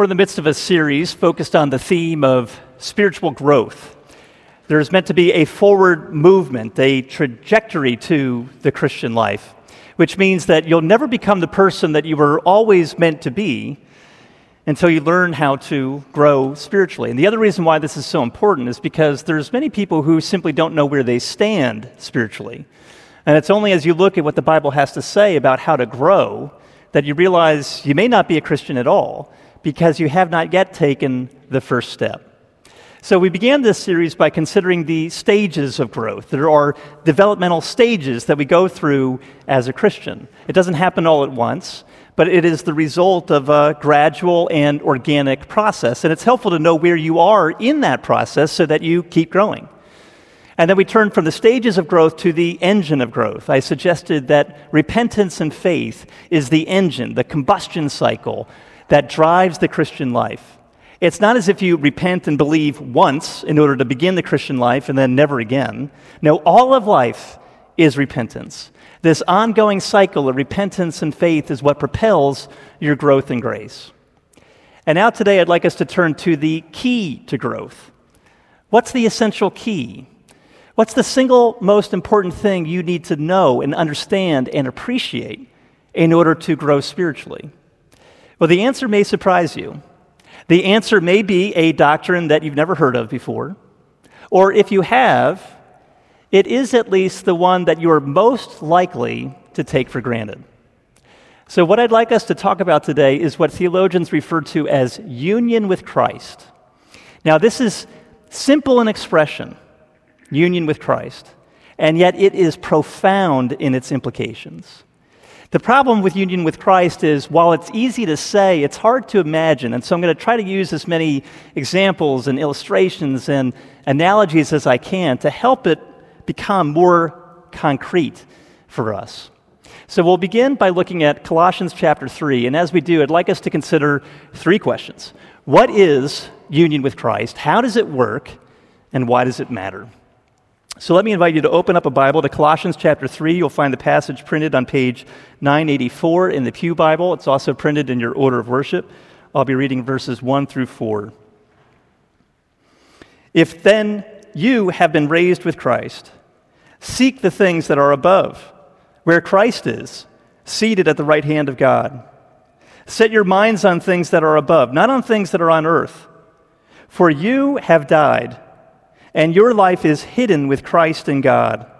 We're in the midst of a series focused on the theme of spiritual growth. There's meant to be a forward movement, a trajectory to the Christian life, which means that you'll never become the person that you were always meant to be until you learn how to grow spiritually. And the other reason why this is so important is because there's many people who simply don't know where they stand spiritually. And it's only as you look at what the Bible has to say about how to grow that you realize you may not be a Christian at all because you have not yet taken the first step. So, we began this series by considering the stages of growth. There are developmental stages that we go through as a Christian. It doesn't happen all at once, but it is the result of a gradual and organic process. And it's helpful to know where you are in that process so that you keep growing. And then we turn from the stages of growth to the engine of growth. I suggested that repentance and faith is the engine, the combustion cycle that drives the Christian life. It's not as if you repent and believe once in order to begin the Christian life and then never again. No, all of life is repentance. This ongoing cycle of repentance and faith is what propels your growth in grace. And now, today, I'd like us to turn to the key to growth. What's the essential key? What's the single most important thing you need to know and understand and appreciate in order to grow spiritually? Well, the answer may surprise you. The answer may be a doctrine that you've never heard of before, or if you have, it is at least the one that you are most likely to take for granted. So, what I'd like us to talk about today is what theologians refer to as union with Christ. Now, this is simple in expression, union with Christ, and yet it is profound in its implications. The problem with union with Christ is while it's easy to say, it's hard to imagine. And so I'm going to try to use as many examples and illustrations and analogies as I can to help it become more concrete for us. So we'll begin by looking at Colossians chapter 3. And as we do, I'd like us to consider three questions What is union with Christ? How does it work? And why does it matter? So let me invite you to open up a Bible to Colossians chapter 3. You'll find the passage printed on page 984 in the Pew Bible. It's also printed in your order of worship. I'll be reading verses 1 through 4. If then you have been raised with Christ, seek the things that are above, where Christ is, seated at the right hand of God. Set your minds on things that are above, not on things that are on earth. For you have died and your life is hidden with Christ in God.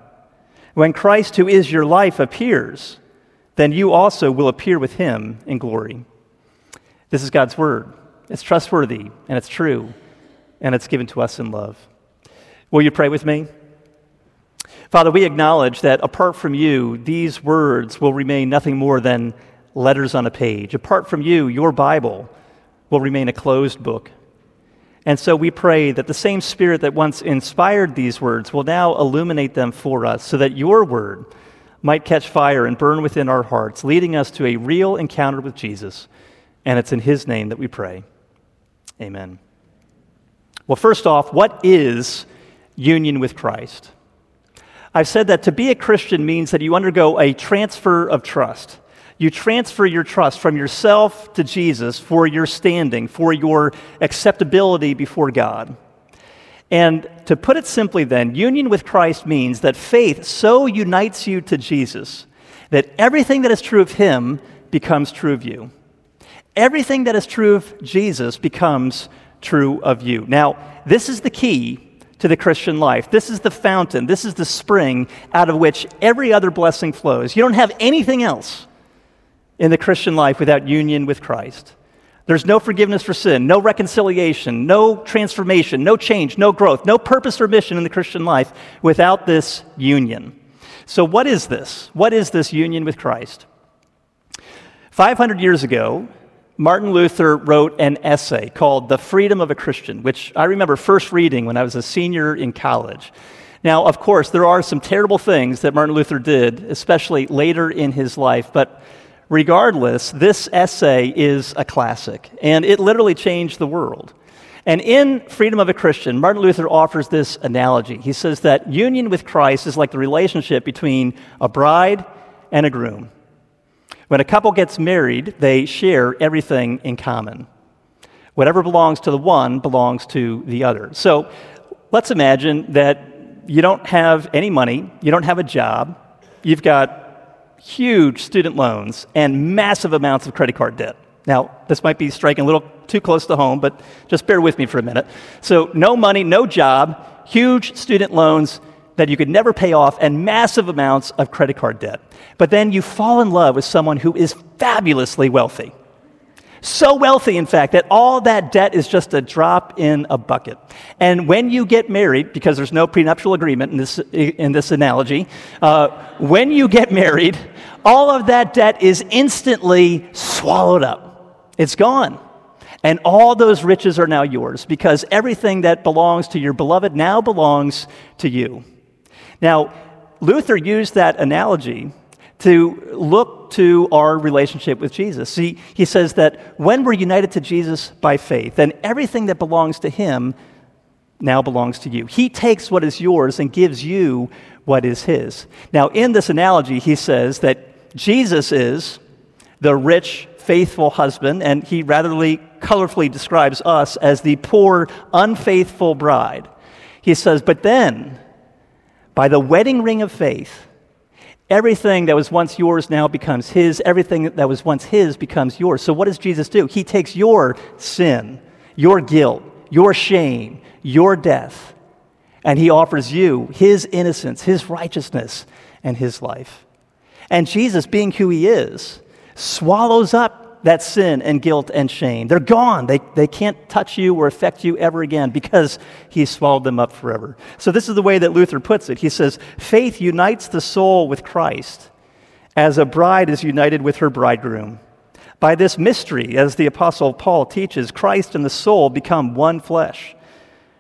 When Christ, who is your life, appears, then you also will appear with him in glory. This is God's word. It's trustworthy and it's true, and it's given to us in love. Will you pray with me? Father, we acknowledge that apart from you, these words will remain nothing more than letters on a page. Apart from you, your Bible will remain a closed book. And so we pray that the same Spirit that once inspired these words will now illuminate them for us so that your word might catch fire and burn within our hearts, leading us to a real encounter with Jesus. And it's in his name that we pray. Amen. Well, first off, what is union with Christ? I've said that to be a Christian means that you undergo a transfer of trust you transfer your trust from yourself to Jesus for your standing, for your acceptability before God. And to put it simply, then, union with Christ means that faith so unites you to Jesus that everything that is true of him becomes true of you. Everything that is true of Jesus becomes true of you. Now, this is the key to the Christian life. This is the fountain, this is the spring out of which every other blessing flows. You don't have anything else in the Christian life without union with Christ. There's no forgiveness for sin, no reconciliation, no transformation, no change, no growth, no purpose or mission in the Christian life without this union. So, what is this? What is this union with Christ? 500 years ago, Martin Luther wrote an essay called The Freedom of a Christian, which I remember first reading when I was a senior in college. Now, of course, there are some terrible things that Martin Luther did, especially later in his life, but Regardless, this essay is a classic, and it literally changed the world. And in Freedom of a Christian, Martin Luther offers this analogy. He says that union with Christ is like the relationship between a bride and a groom. When a couple gets married, they share everything in common. Whatever belongs to the one belongs to the other. So let's imagine that you don't have any money, you don't have a job, you've got huge student loans and massive amounts of credit card debt. Now, this might be striking a little too close to home, but just bear with me for a minute. So, no money, no job, huge student loans that you could never pay off, and massive amounts of credit card debt. But then you fall in love with someone who is fabulously wealthy. So wealthy, in fact, that all that debt is just a drop in a bucket. And when you get married, because there's no prenuptial agreement in this, in this analogy, uh, when you get married, all of that debt is instantly swallowed up. It's gone. And all those riches are now yours because everything that belongs to your beloved now belongs to you. Now, Luther used that analogy to look to our relationship with Jesus. See, he says that when we're united to Jesus by faith, then everything that belongs to him now belongs to you. He takes what is yours and gives you what is his. Now, in this analogy, he says that Jesus is the rich, faithful husband, and he rather colorfully describes us as the poor, unfaithful bride. He says, but then, by the wedding ring of faith, Everything that was once yours now becomes his. Everything that was once his becomes yours. So, what does Jesus do? He takes your sin, your guilt, your shame, your death, and he offers you his innocence, his righteousness, and his life. And Jesus, being who he is, swallows up that sin and guilt and shame. They're gone. They, they can't touch you or affect you ever again because he swallowed them up forever. So, this is the way that Luther puts it. He says, Faith unites the soul with Christ as a bride is united with her bridegroom. By this mystery, as the Apostle Paul teaches, Christ and the soul become one flesh.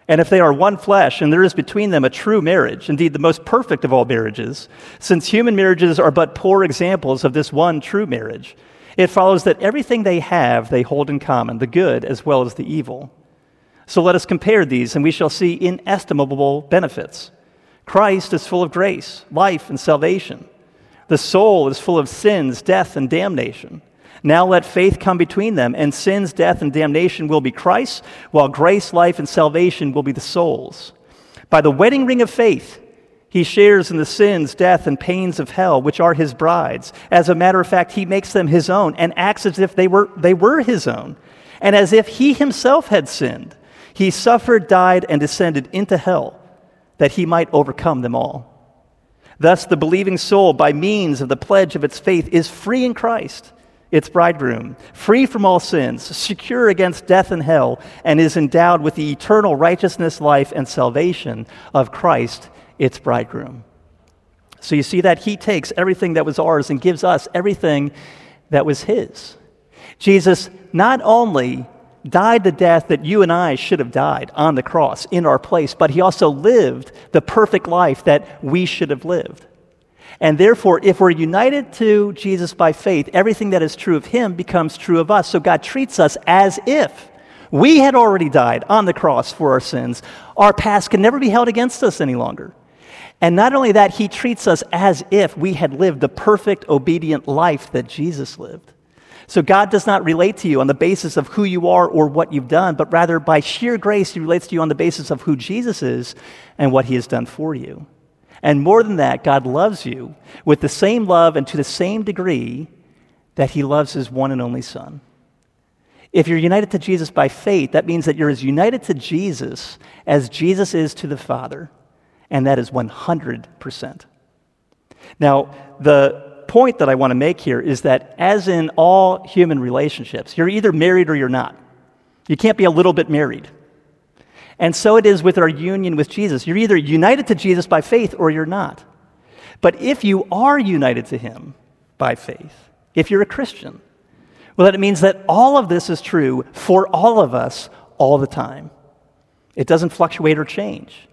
And if they are one flesh, and there is between them a true marriage, indeed the most perfect of all marriages, since human marriages are but poor examples of this one true marriage, it follows that everything they have they hold in common, the good as well as the evil. So let us compare these, and we shall see inestimable benefits. Christ is full of grace, life, and salvation. The soul is full of sins, death, and damnation. Now let faith come between them, and sins, death, and damnation will be Christ's, while grace, life, and salvation will be the soul's. By the wedding ring of faith, he shares in the sins, death, and pains of hell, which are his brides. As a matter of fact, he makes them his own and acts as if they were, they were his own, and as if he himself had sinned. He suffered, died, and descended into hell that he might overcome them all. Thus, the believing soul, by means of the pledge of its faith, is free in Christ, its bridegroom, free from all sins, secure against death and hell, and is endowed with the eternal righteousness, life, and salvation of Christ its bridegroom. So you see that he takes everything that was ours and gives us everything that was his. Jesus not only died the death that you and I should have died on the cross in our place, but he also lived the perfect life that we should have lived. And therefore, if we're united to Jesus by faith, everything that is true of him becomes true of us. So God treats us as if we had already died on the cross for our sins. Our past can never be held against us any longer. And not only that, he treats us as if we had lived the perfect, obedient life that Jesus lived. So God does not relate to you on the basis of who you are or what you've done, but rather by sheer grace, he relates to you on the basis of who Jesus is and what he has done for you. And more than that, God loves you with the same love and to the same degree that he loves his one and only Son. If you're united to Jesus by faith, that means that you're as united to Jesus as Jesus is to the Father and that is 100%. Now, the point that I want to make here is that, as in all human relationships, you're either married or you're not. You can't be a little bit married. And so it is with our union with Jesus. You're either united to Jesus by faith or you're not. But if you are united to Him by faith, if you're a Christian, well, then it means that all of this is true for all of us all the time. It doesn't fluctuate or change.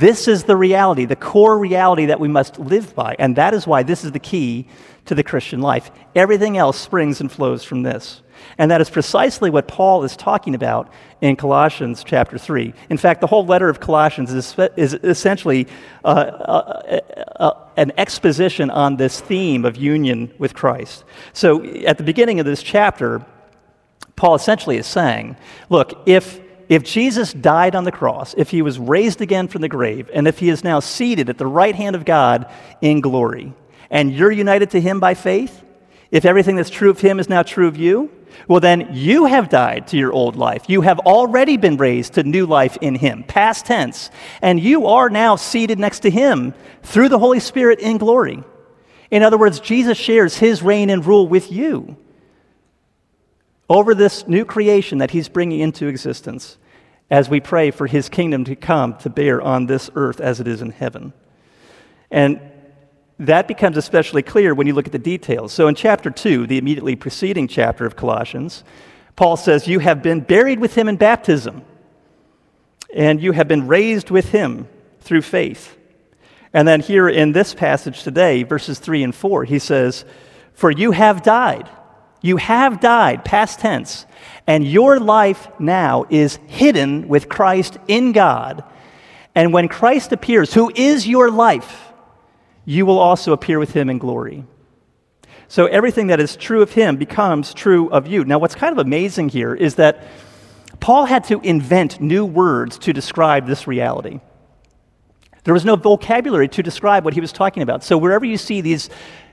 This is the reality, the core reality that we must live by. And that is why this is the key to the Christian life. Everything else springs and flows from this. And that is precisely what Paul is talking about in Colossians chapter 3. In fact, the whole letter of Colossians is, is essentially uh, uh, uh, an exposition on this theme of union with Christ. So at the beginning of this chapter, Paul essentially is saying, look, if, if Jesus died on the cross, if he was raised again from the grave, and if he is now seated at the right hand of God in glory, and you're united to him by faith, if everything that's true of him is now true of you, well, then you have died to your old life. You have already been raised to new life in him, past tense, and you are now seated next to him through the Holy Spirit in glory. In other words, Jesus shares his reign and rule with you over this new creation that he's bringing into existence as we pray for his kingdom to come to bear on this earth as it is in heaven. And that becomes especially clear when you look at the details. So in chapter 2, the immediately preceding chapter of Colossians, Paul says, You have been buried with him in baptism, and you have been raised with him through faith. And then here in this passage today, verses 3 and 4, he says, For you have died. You have died, past tense, and your life now is hidden with Christ in God. And when Christ appears, who is your life, you will also appear with him in glory. So everything that is true of him becomes true of you. Now, what's kind of amazing here is that Paul had to invent new words to describe this reality. There was no vocabulary to describe what he was talking about. So, wherever you see these,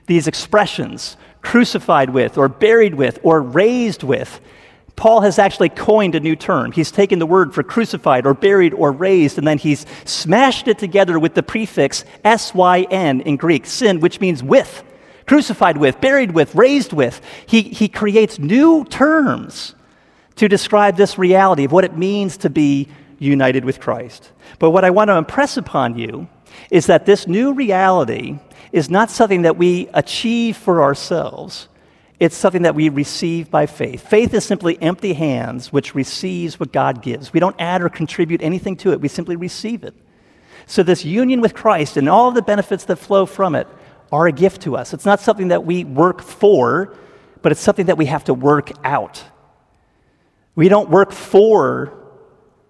these expressions, crucified with, or buried with, or raised with, Paul has actually coined a new term. He's taken the word for crucified or buried or raised, and then he's smashed it together with the prefix S-Y-N in Greek, syn, which means with, crucified with, buried with, raised with. He, he creates new terms to describe this reality of what it means to be united with Christ. But what I want to impress upon you is that this new reality is not something that we achieve for ourselves it's something that we receive by faith. Faith is simply empty hands which receives what God gives. We don't add or contribute anything to it, we simply receive it. So, this union with Christ and all the benefits that flow from it are a gift to us. It's not something that we work for, but it's something that we have to work out. We don't work for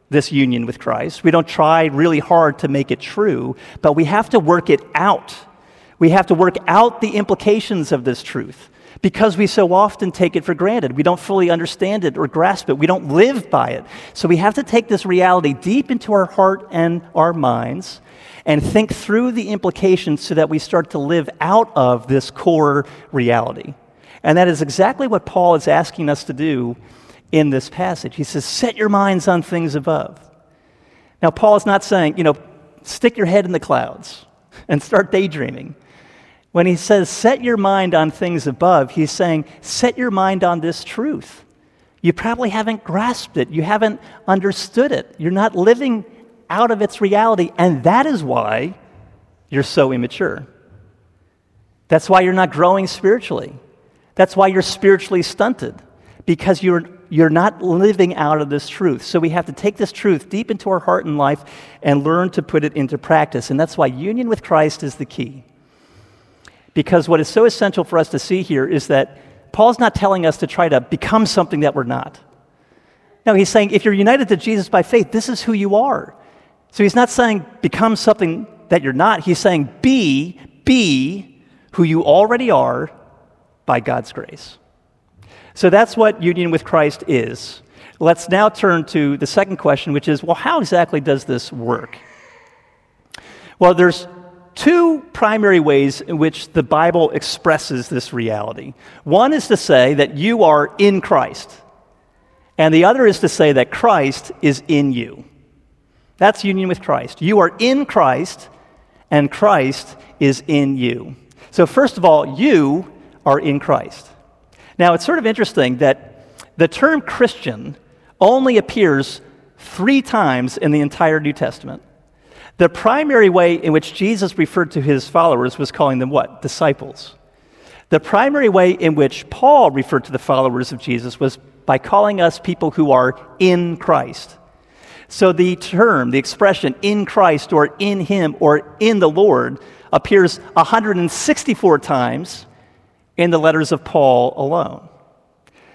this union with Christ. We don't try really hard to make it true, but we have to work it out. We have to work out the implications of this truth because we so often take it for granted. We don't fully understand it or grasp it. We don't live by it. So we have to take this reality deep into our heart and our minds and think through the implications so that we start to live out of this core reality. And that is exactly what Paul is asking us to do in this passage. He says, Set your minds on things above. Now, Paul is not saying, you know, stick your head in the clouds and start daydreaming. When he says, set your mind on things above, he's saying, set your mind on this truth. You probably haven't grasped it, you haven't understood it, you're not living out of its reality, and that is why you're so immature. That's why you're not growing spiritually. That's why you're spiritually stunted, because you're, you're not living out of this truth. So we have to take this truth deep into our heart and life and learn to put it into practice. And that's why union with Christ is the key. Because what is so essential for us to see here is that Paul's not telling us to try to become something that we're not. No, he's saying if you're united to Jesus by faith, this is who you are. So he's not saying become something that you're not. He's saying be, be who you already are by God's grace. So that's what union with Christ is. Let's now turn to the second question, which is well, how exactly does this work? Well, there's two primary ways in which the Bible expresses this reality. One is to say that you are in Christ, and the other is to say that Christ is in you. That's union with Christ. You are in Christ, and Christ is in you. So, first of all, you are in Christ. Now, it's sort of interesting that the term Christian only appears three times in the entire New Testament. The primary way in which Jesus referred to his followers was calling them what? Disciples. The primary way in which Paul referred to the followers of Jesus was by calling us people who are in Christ. So the term, the expression in Christ or in Him or in the Lord appears 164 times in the letters of Paul alone.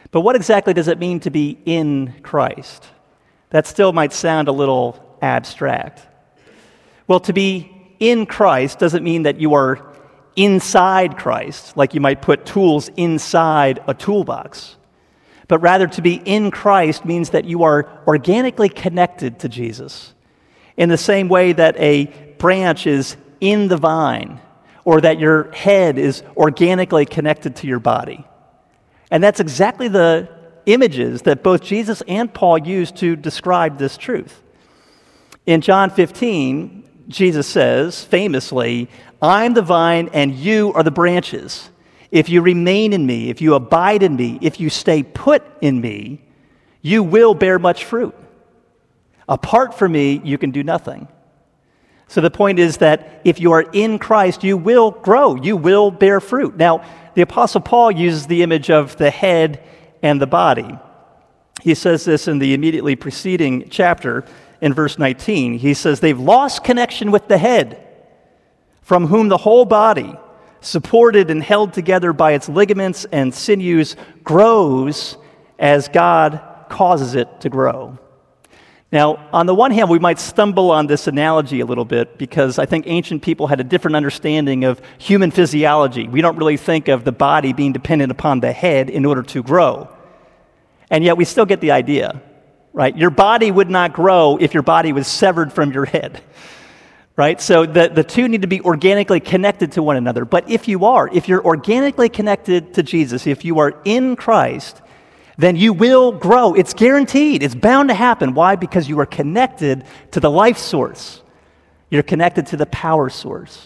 But what exactly does it mean to be in Christ? That still might sound a little abstract. Well, to be in Christ doesn't mean that you are inside Christ, like you might put tools inside a toolbox. but rather to be in Christ means that you are organically connected to Jesus. In the same way that a branch is in the vine, or that your head is organically connected to your body. And that's exactly the images that both Jesus and Paul use to describe this truth. In John 15, Jesus says famously, I'm the vine and you are the branches. If you remain in me, if you abide in me, if you stay put in me, you will bear much fruit. Apart from me, you can do nothing. So the point is that if you are in Christ, you will grow, you will bear fruit. Now, the Apostle Paul uses the image of the head and the body. He says this in the immediately preceding chapter in verse 19. He says, They've lost connection with the head, from whom the whole body, supported and held together by its ligaments and sinews, grows as God causes it to grow. Now, on the one hand, we might stumble on this analogy a little bit because I think ancient people had a different understanding of human physiology. We don't really think of the body being dependent upon the head in order to grow. And yet, we still get the idea, right? Your body would not grow if your body was severed from your head, right? So the, the two need to be organically connected to one another. But if you are, if you're organically connected to Jesus, if you are in Christ, then you will grow. It's guaranteed. It's bound to happen. Why? Because you are connected to the life source, you're connected to the power source.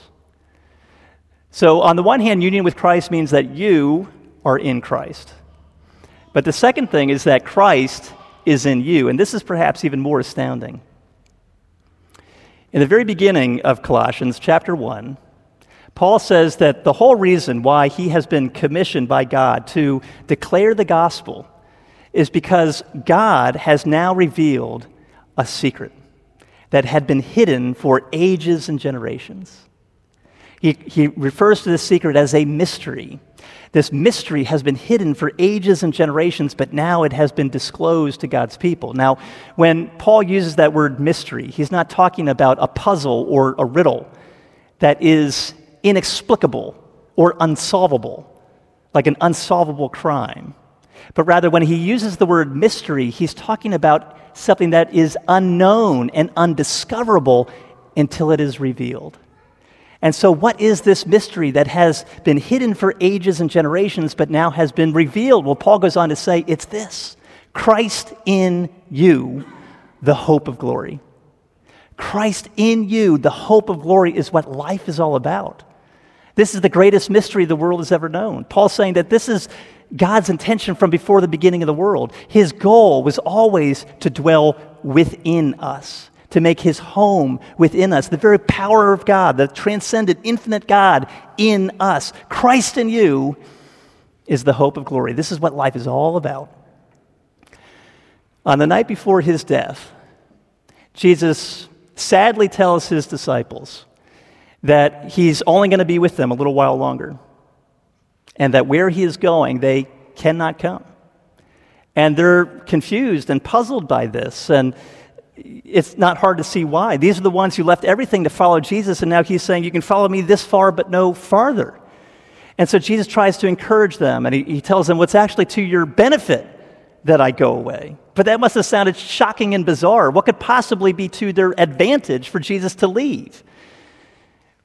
So, on the one hand, union with Christ means that you are in Christ. But the second thing is that Christ is in you. And this is perhaps even more astounding. In the very beginning of Colossians, chapter 1, Paul says that the whole reason why he has been commissioned by God to declare the gospel is because God has now revealed a secret that had been hidden for ages and generations. He, he refers to this secret as a mystery. This mystery has been hidden for ages and generations, but now it has been disclosed to God's people. Now, when Paul uses that word mystery, he's not talking about a puzzle or a riddle that is inexplicable or unsolvable, like an unsolvable crime. But rather, when he uses the word mystery, he's talking about something that is unknown and undiscoverable until it is revealed. And so, what is this mystery that has been hidden for ages and generations, but now has been revealed? Well, Paul goes on to say it's this Christ in you, the hope of glory. Christ in you, the hope of glory, is what life is all about. This is the greatest mystery the world has ever known. Paul's saying that this is God's intention from before the beginning of the world. His goal was always to dwell within us, to make his home within us. The very power of God, the transcendent, infinite God in us. Christ in you is the hope of glory. This is what life is all about. On the night before his death, Jesus sadly tells his disciples that he's only going to be with them a little while longer and that where he is going, they cannot come. And they're confused and puzzled by this. And it's not hard to see why. These are the ones who left everything to follow Jesus, and now he's saying, You can follow me this far, but no farther. And so Jesus tries to encourage them, and he, he tells them, What's actually to your benefit that I go away? But that must have sounded shocking and bizarre. What could possibly be to their advantage for Jesus to leave?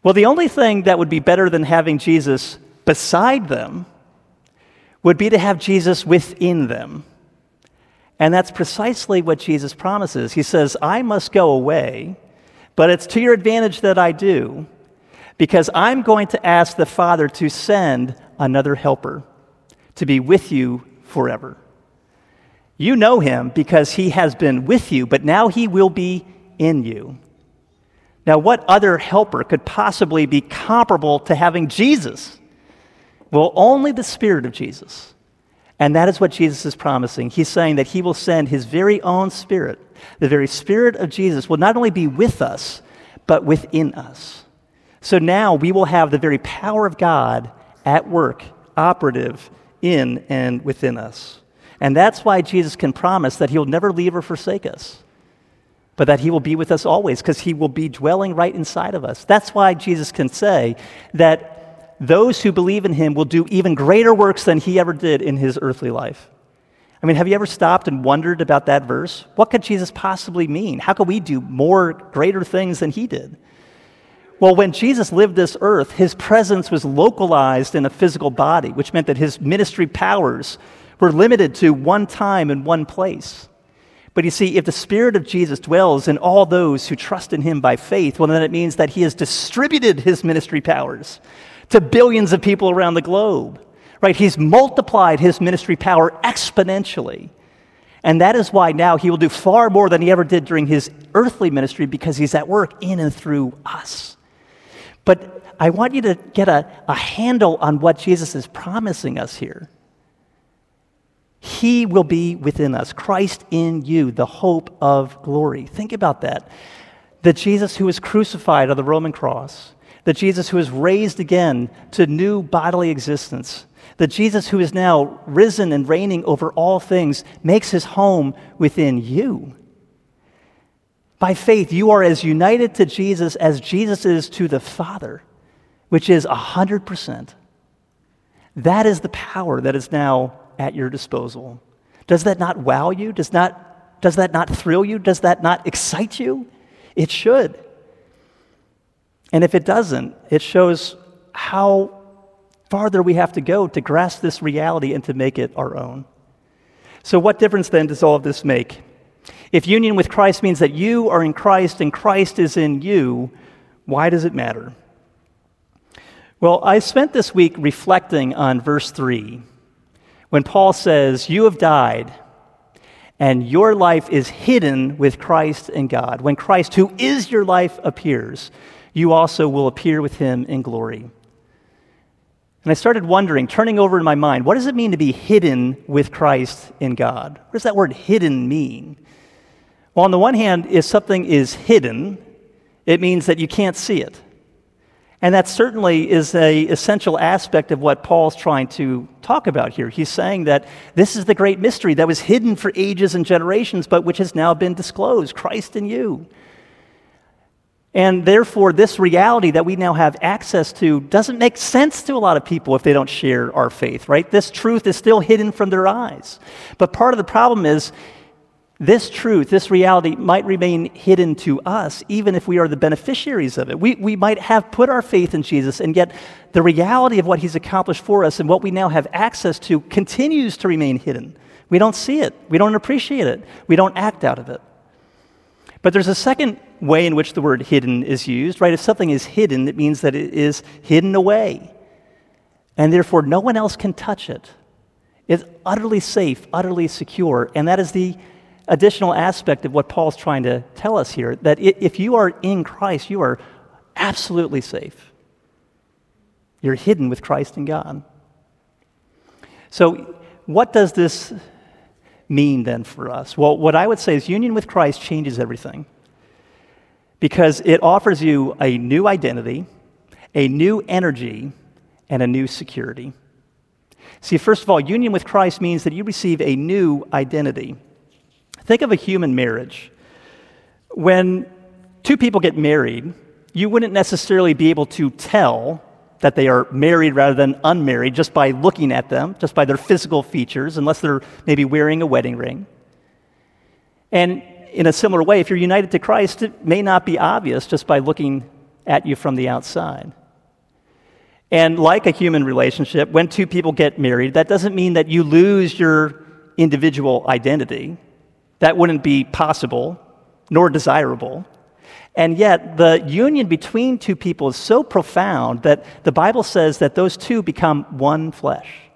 Well, the only thing that would be better than having Jesus beside them would be to have Jesus within them. And that's precisely what Jesus promises. He says, I must go away, but it's to your advantage that I do, because I'm going to ask the Father to send another helper to be with you forever. You know him because he has been with you, but now he will be in you. Now, what other helper could possibly be comparable to having Jesus? Well, only the Spirit of Jesus. And that is what Jesus is promising. He's saying that he will send his very own Spirit. The very Spirit of Jesus will not only be with us, but within us. So now we will have the very power of God at work, operative in and within us. And that's why Jesus can promise that he'll never leave or forsake us, but that he will be with us always because he will be dwelling right inside of us. That's why Jesus can say that those who believe in him will do even greater works than he ever did in his earthly life. I mean, have you ever stopped and wondered about that verse? What could Jesus possibly mean? How could we do more greater things than he did? Well, when Jesus lived this earth, his presence was localized in a physical body, which meant that his ministry powers were limited to one time and one place. But you see, if the Spirit of Jesus dwells in all those who trust in him by faith, well, then it means that he has distributed his ministry powers to billions of people around the globe. Right? He's multiplied his ministry power exponentially. And that is why now he will do far more than he ever did during his earthly ministry because he's at work in and through us. But I want you to get a, a handle on what Jesus is promising us here. He will be within us, Christ in you, the hope of glory. Think about that. The Jesus who was crucified on the Roman cross, the Jesus who is raised again to new bodily existence, the Jesus who is now risen and reigning over all things makes his home within you. By faith, you are as united to Jesus as Jesus is to the Father, which is 100%. That is the power that is now at your disposal. Does that not wow you? Does, not, does that not thrill you? Does that not excite you? It should. And if it doesn't, it shows how farther we have to go to grasp this reality and to make it our own. So, what difference then does all of this make? If union with Christ means that you are in Christ and Christ is in you, why does it matter? Well, I spent this week reflecting on verse 3 when Paul says, You have died, and your life is hidden with Christ in God. When Christ, who is your life, appears, you also will appear with him in glory. And I started wondering, turning over in my mind, what does it mean to be hidden with Christ in God? What does that word hidden mean? Well, on the one hand, if something is hidden, it means that you can't see it. And that certainly is a essential aspect of what Paul's trying to talk about here. He's saying that this is the great mystery that was hidden for ages and generations, but which has now been disclosed Christ in you. And therefore, this reality that we now have access to doesn't make sense to a lot of people if they don't share our faith, right? This truth is still hidden from their eyes. But part of the problem is this truth, this reality might remain hidden to us, even if we are the beneficiaries of it. We, we might have put our faith in Jesus, and yet the reality of what he's accomplished for us and what we now have access to continues to remain hidden. We don't see it, we don't appreciate it, we don't act out of it. But there's a second way in which the word hidden is used, right? If something is hidden, it means that it is hidden away. And therefore, no one else can touch it. It's utterly safe, utterly secure. And that is the additional aspect of what Paul's trying to tell us here that if you are in Christ, you are absolutely safe. You're hidden with Christ and God. So, what does this mean then for us? Well, what I would say is union with Christ changes everything because it offers you a new identity, a new energy, and a new security. See, first of all, union with Christ means that you receive a new identity. Think of a human marriage. When two people get married, you wouldn't necessarily be able to tell that they are married rather than unmarried just by looking at them, just by their physical features, unless they're maybe wearing a wedding ring. And in a similar way, if you're united to Christ, it may not be obvious just by looking at you from the outside. And like a human relationship, when two people get married, that doesn't mean that you lose your individual identity. That wouldn't be possible, nor desirable. And yet, the union between two people is so profound that the Bible says that those two become one flesh.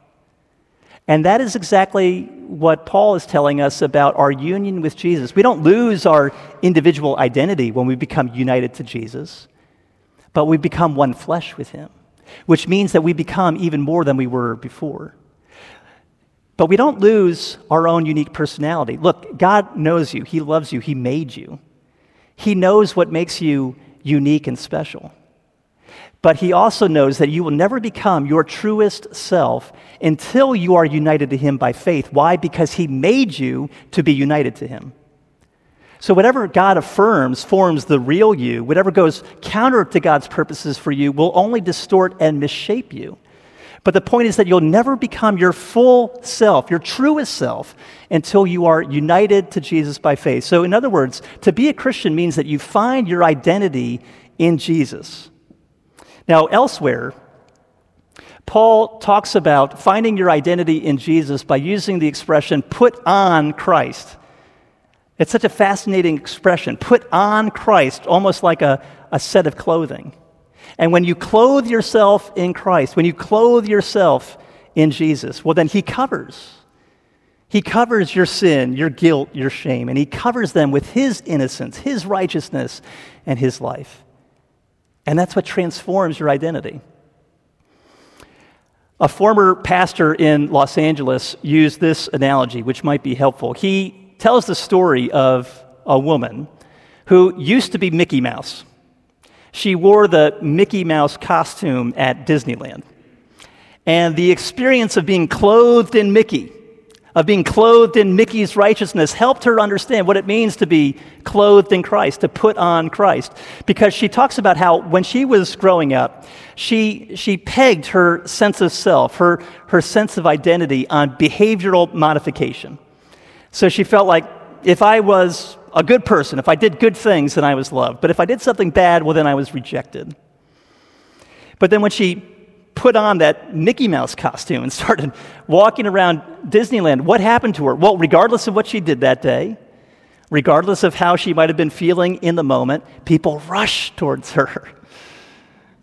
And that is exactly what Paul is telling us about our union with Jesus. We don't lose our individual identity when we become united to Jesus, but we become one flesh with him, which means that we become even more than we were before. But we don't lose our own unique personality. Look, God knows you, He loves you, He made you. He knows what makes you unique and special. But he also knows that you will never become your truest self until you are united to him by faith. Why? Because he made you to be united to him. So, whatever God affirms forms the real you, whatever goes counter to God's purposes for you will only distort and misshape you. But the point is that you'll never become your full self, your truest self, until you are united to Jesus by faith. So, in other words, to be a Christian means that you find your identity in Jesus. Now, elsewhere, Paul talks about finding your identity in Jesus by using the expression put on Christ. It's such a fascinating expression. Put on Christ, almost like a, a set of clothing. And when you clothe yourself in Christ, when you clothe yourself in Jesus, well, then He covers. He covers your sin, your guilt, your shame, and He covers them with His innocence, His righteousness, and His life. And that's what transforms your identity. A former pastor in Los Angeles used this analogy, which might be helpful. He tells the story of a woman who used to be Mickey Mouse. She wore the Mickey Mouse costume at Disneyland. And the experience of being clothed in Mickey, of being clothed in Mickey's righteousness, helped her understand what it means to be clothed in Christ, to put on Christ. Because she talks about how when she was growing up, she, she pegged her sense of self, her, her sense of identity on behavioral modification. So she felt like if I was a good person. If I did good things, then I was loved. But if I did something bad, well, then I was rejected. But then when she put on that Mickey Mouse costume and started walking around Disneyland, what happened to her? Well, regardless of what she did that day, regardless of how she might have been feeling in the moment, people rushed towards her.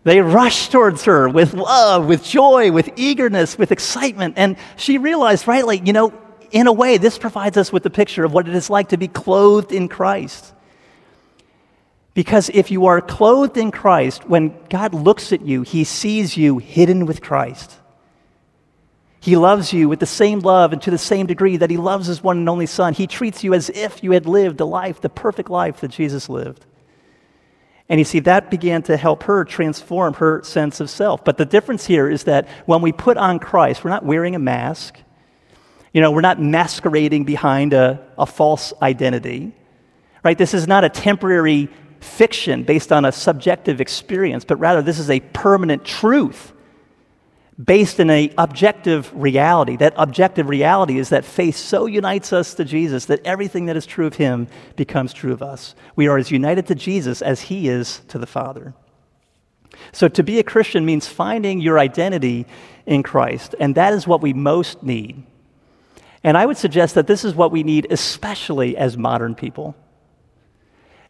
They rushed towards her with love, with joy, with eagerness, with excitement. And she realized, right, like, you know, in a way, this provides us with a picture of what it is like to be clothed in Christ. Because if you are clothed in Christ, when God looks at you, he sees you hidden with Christ. He loves you with the same love and to the same degree that he loves his one and only Son. He treats you as if you had lived the life, the perfect life that Jesus lived. And you see, that began to help her transform her sense of self. But the difference here is that when we put on Christ, we're not wearing a mask. You know, we're not masquerading behind a, a false identity, right? This is not a temporary fiction based on a subjective experience, but rather this is a permanent truth based in a objective reality. That objective reality is that faith so unites us to Jesus that everything that is true of him becomes true of us. We are as united to Jesus as he is to the Father. So to be a Christian means finding your identity in Christ, and that is what we most need and I would suggest that this is what we need, especially as modern people.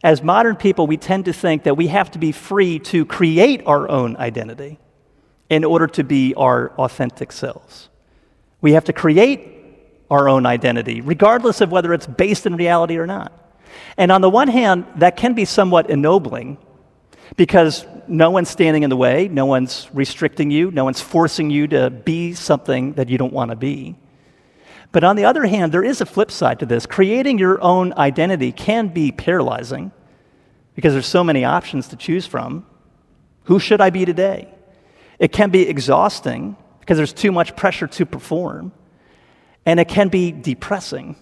As modern people, we tend to think that we have to be free to create our own identity in order to be our authentic selves. We have to create our own identity, regardless of whether it's based in reality or not. And on the one hand, that can be somewhat ennobling because no one's standing in the way, no one's restricting you, no one's forcing you to be something that you don't want to be. But on the other hand, there is a flip side to this. Creating your own identity can be paralyzing because there's so many options to choose from. Who should I be today? It can be exhausting because there's too much pressure to perform. And it can be depressing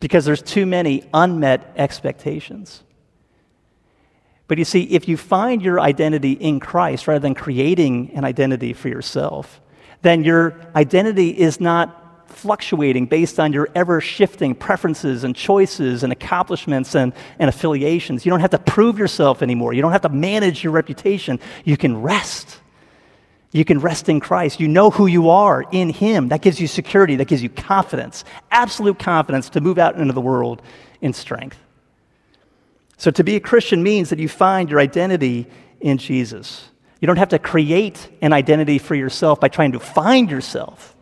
because there's too many unmet expectations. But you see, if you find your identity in Christ rather than creating an identity for yourself, then your identity is not fluctuating based on your ever shifting preferences and choices and accomplishments and, and affiliations. You don't have to prove yourself anymore. You don't have to manage your reputation. You can rest. You can rest in Christ. You know who you are in Him. That gives you security, that gives you confidence, absolute confidence to move out into the world in strength. So, to be a Christian means that you find your identity in Jesus. You don't have to create an identity for yourself by trying to find yourself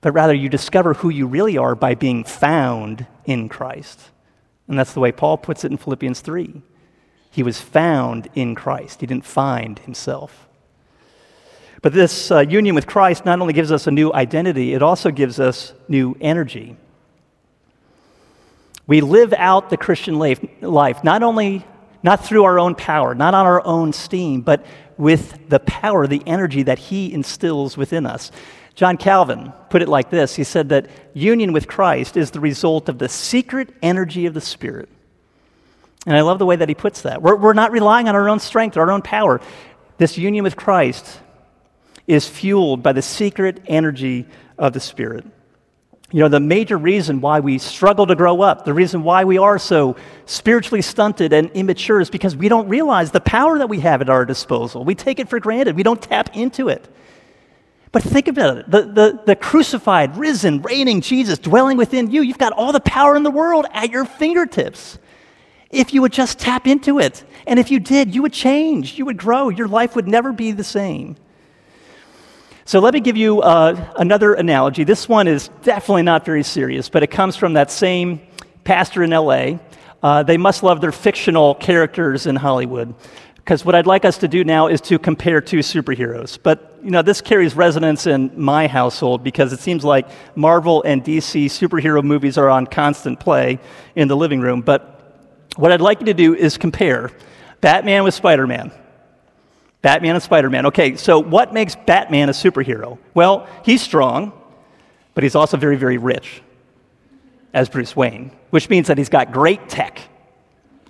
but rather you discover who you really are by being found in Christ. And that's the way Paul puts it in Philippians 3. He was found in Christ, he didn't find himself. But this uh, union with Christ not only gives us a new identity, it also gives us new energy. We live out the Christian life, life not only not through our own power, not on our own steam, but with the power, the energy that he instills within us. John Calvin put it like this He said that union with Christ is the result of the secret energy of the Spirit. And I love the way that he puts that. We're, we're not relying on our own strength, or our own power. This union with Christ is fueled by the secret energy of the Spirit. You know, the major reason why we struggle to grow up, the reason why we are so spiritually stunted and immature is because we don't realize the power that we have at our disposal. We take it for granted, we don't tap into it. But think about it the, the, the crucified, risen, reigning Jesus dwelling within you, you've got all the power in the world at your fingertips. If you would just tap into it. And if you did, you would change, you would grow, your life would never be the same. So let me give you uh, another analogy. This one is definitely not very serious, but it comes from that same pastor in LA. Uh, they must love their fictional characters in Hollywood. Because what I'd like us to do now is to compare two superheroes. But, you know, this carries resonance in my household because it seems like Marvel and DC superhero movies are on constant play in the living room. But what I'd like you to do is compare Batman with Spider Man. Batman and Spider Man. Okay, so what makes Batman a superhero? Well, he's strong, but he's also very, very rich as Bruce Wayne, which means that he's got great tech.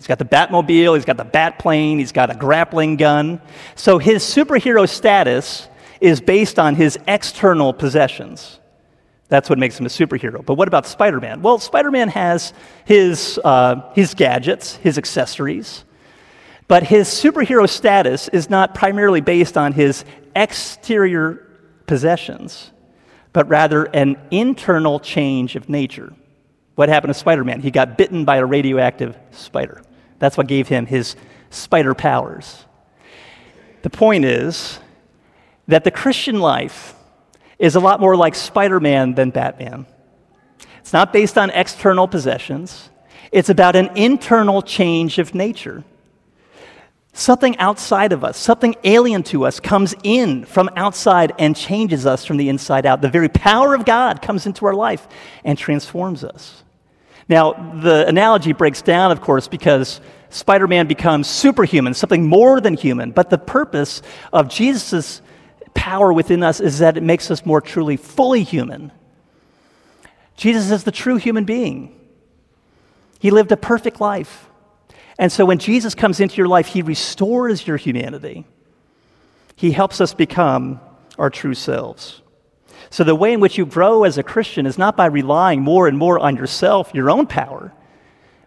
He's got the Batmobile, he's got the Batplane, he's got a grappling gun. So his superhero status is based on his external possessions. That's what makes him a superhero. But what about Spider Man? Well, Spider Man has his, uh, his gadgets, his accessories. But his superhero status is not primarily based on his exterior possessions, but rather an internal change of nature. What happened to Spider Man? He got bitten by a radioactive spider. That's what gave him his spider powers. The point is that the Christian life is a lot more like Spider Man than Batman. It's not based on external possessions, it's about an internal change of nature. Something outside of us, something alien to us, comes in from outside and changes us from the inside out. The very power of God comes into our life and transforms us. Now, the analogy breaks down, of course, because Spider Man becomes superhuman, something more than human. But the purpose of Jesus' power within us is that it makes us more truly fully human. Jesus is the true human being, he lived a perfect life. And so when Jesus comes into your life, he restores your humanity. He helps us become our true selves. So the way in which you grow as a Christian is not by relying more and more on yourself, your own power,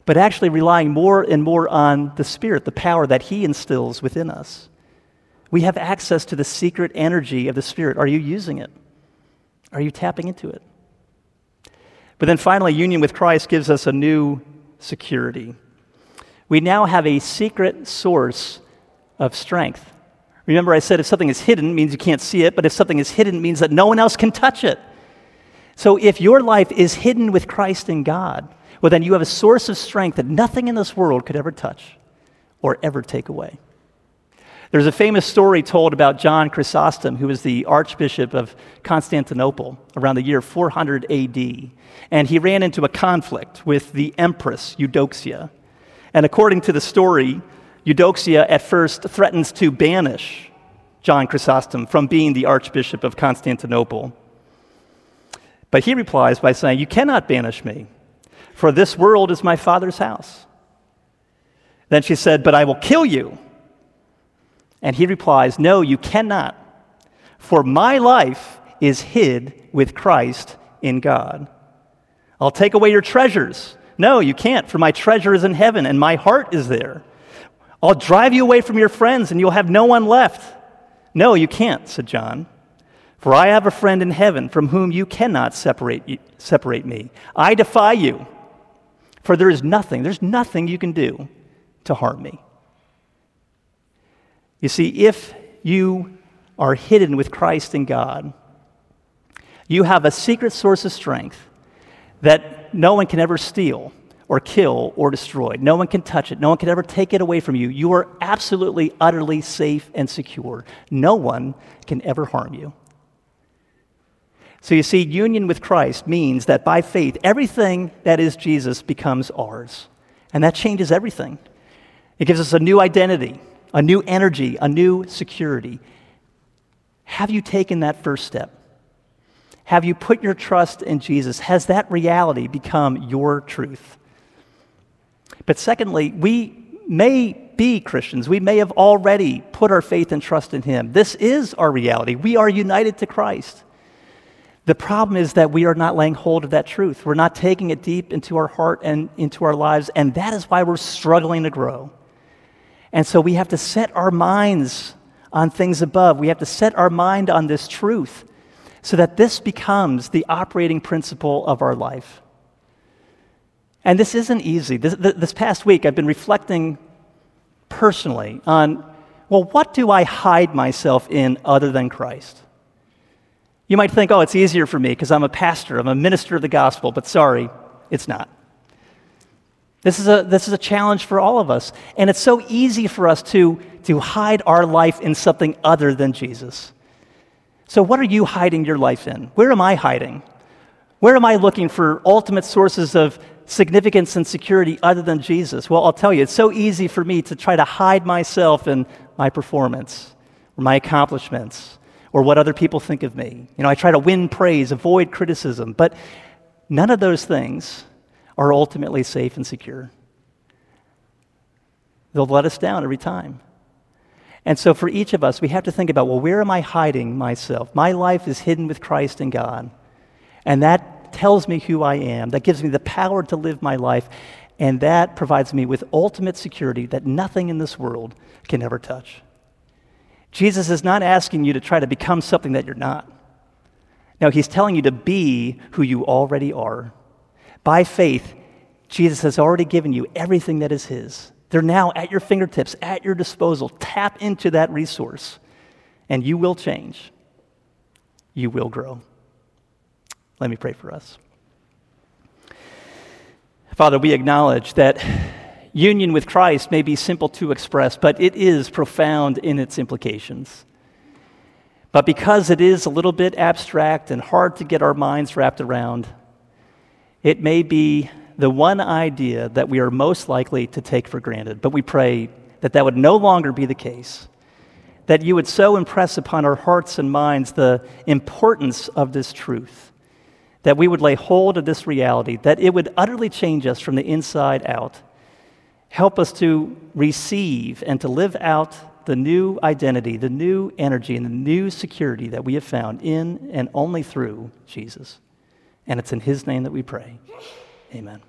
but actually relying more and more on the Spirit, the power that He instills within us. We have access to the secret energy of the Spirit. Are you using it? Are you tapping into it? But then finally, union with Christ gives us a new security we now have a secret source of strength. Remember, I said if something is hidden, it means you can't see it, but if something is hidden, it means that no one else can touch it. So if your life is hidden with Christ in God, well, then you have a source of strength that nothing in this world could ever touch or ever take away. There's a famous story told about John Chrysostom, who was the Archbishop of Constantinople around the year 400 AD. And he ran into a conflict with the Empress Eudoxia. And according to the story, Eudoxia at first threatens to banish John Chrysostom from being the Archbishop of Constantinople. But he replies by saying, You cannot banish me, for this world is my Father's house. Then she said, But I will kill you. And he replies, No, you cannot, for my life is hid with Christ in God. I'll take away your treasures no, you can't, for my treasure is in heaven and my heart is there. I'll drive you away from your friends and you'll have no one left. No, you can't, said John. For I have a friend in heaven from whom you cannot separate, separate me. I defy you, for there is nothing, there's nothing you can do to harm me. You see, if you are hidden with Christ in God, you have a secret source of strength that no one can ever steal or kill or destroy. No one can touch it. No one can ever take it away from you. You are absolutely, utterly safe and secure. No one can ever harm you. So you see, union with Christ means that by faith, everything that is Jesus becomes ours. And that changes everything. It gives us a new identity, a new energy, a new security. Have you taken that first step? Have you put your trust in Jesus? Has that reality become your truth? But secondly, we may be Christians. We may have already put our faith and trust in Him. This is our reality. We are united to Christ. The problem is that we are not laying hold of that truth. We're not taking it deep into our heart and into our lives, and that is why we're struggling to grow. And so we have to set our minds on things above. We have to set our mind on this truth so that this becomes the operating principle of our life. And this isn't easy. This, this past week, I've been reflecting personally on well, what do I hide myself in other than Christ? You might think, oh, it's easier for me because I'm a pastor, I'm a minister of the gospel, but sorry, it's not. This is, a, this is a challenge for all of us. And it's so easy for us to, to hide our life in something other than Jesus. So, what are you hiding your life in? Where am I hiding? Where am I looking for ultimate sources of significance and security other than Jesus? Well, I'll tell you, it's so easy for me to try to hide myself in my performance or my accomplishments or what other people think of me. You know, I try to win praise, avoid criticism, but none of those things are ultimately safe and secure. They'll let us down every time. And so, for each of us, we have to think about well, where am I hiding myself? My life is hidden with Christ and God. And that tells me who I am. That gives me the power to live my life. And that provides me with ultimate security that nothing in this world can ever touch. Jesus is not asking you to try to become something that you're not. No, he's telling you to be who you already are. By faith, Jesus has already given you everything that is his. They're now at your fingertips, at your disposal. Tap into that resource, and you will change. You will grow. Let me pray for us. Father, we acknowledge that union with Christ may be simple to express, but it is profound in its implications. But because it is a little bit abstract and hard to get our minds wrapped around, it may be the one idea that we are most likely to take for granted. But we pray that that would no longer be the case. That you would so impress upon our hearts and minds the importance of this truth, that we would lay hold of this reality, that it would utterly change us from the inside out Help us to receive and to live out the new identity, the new energy, and the new security that we have found in and only through Jesus. And it's in His name that we pray. Amen.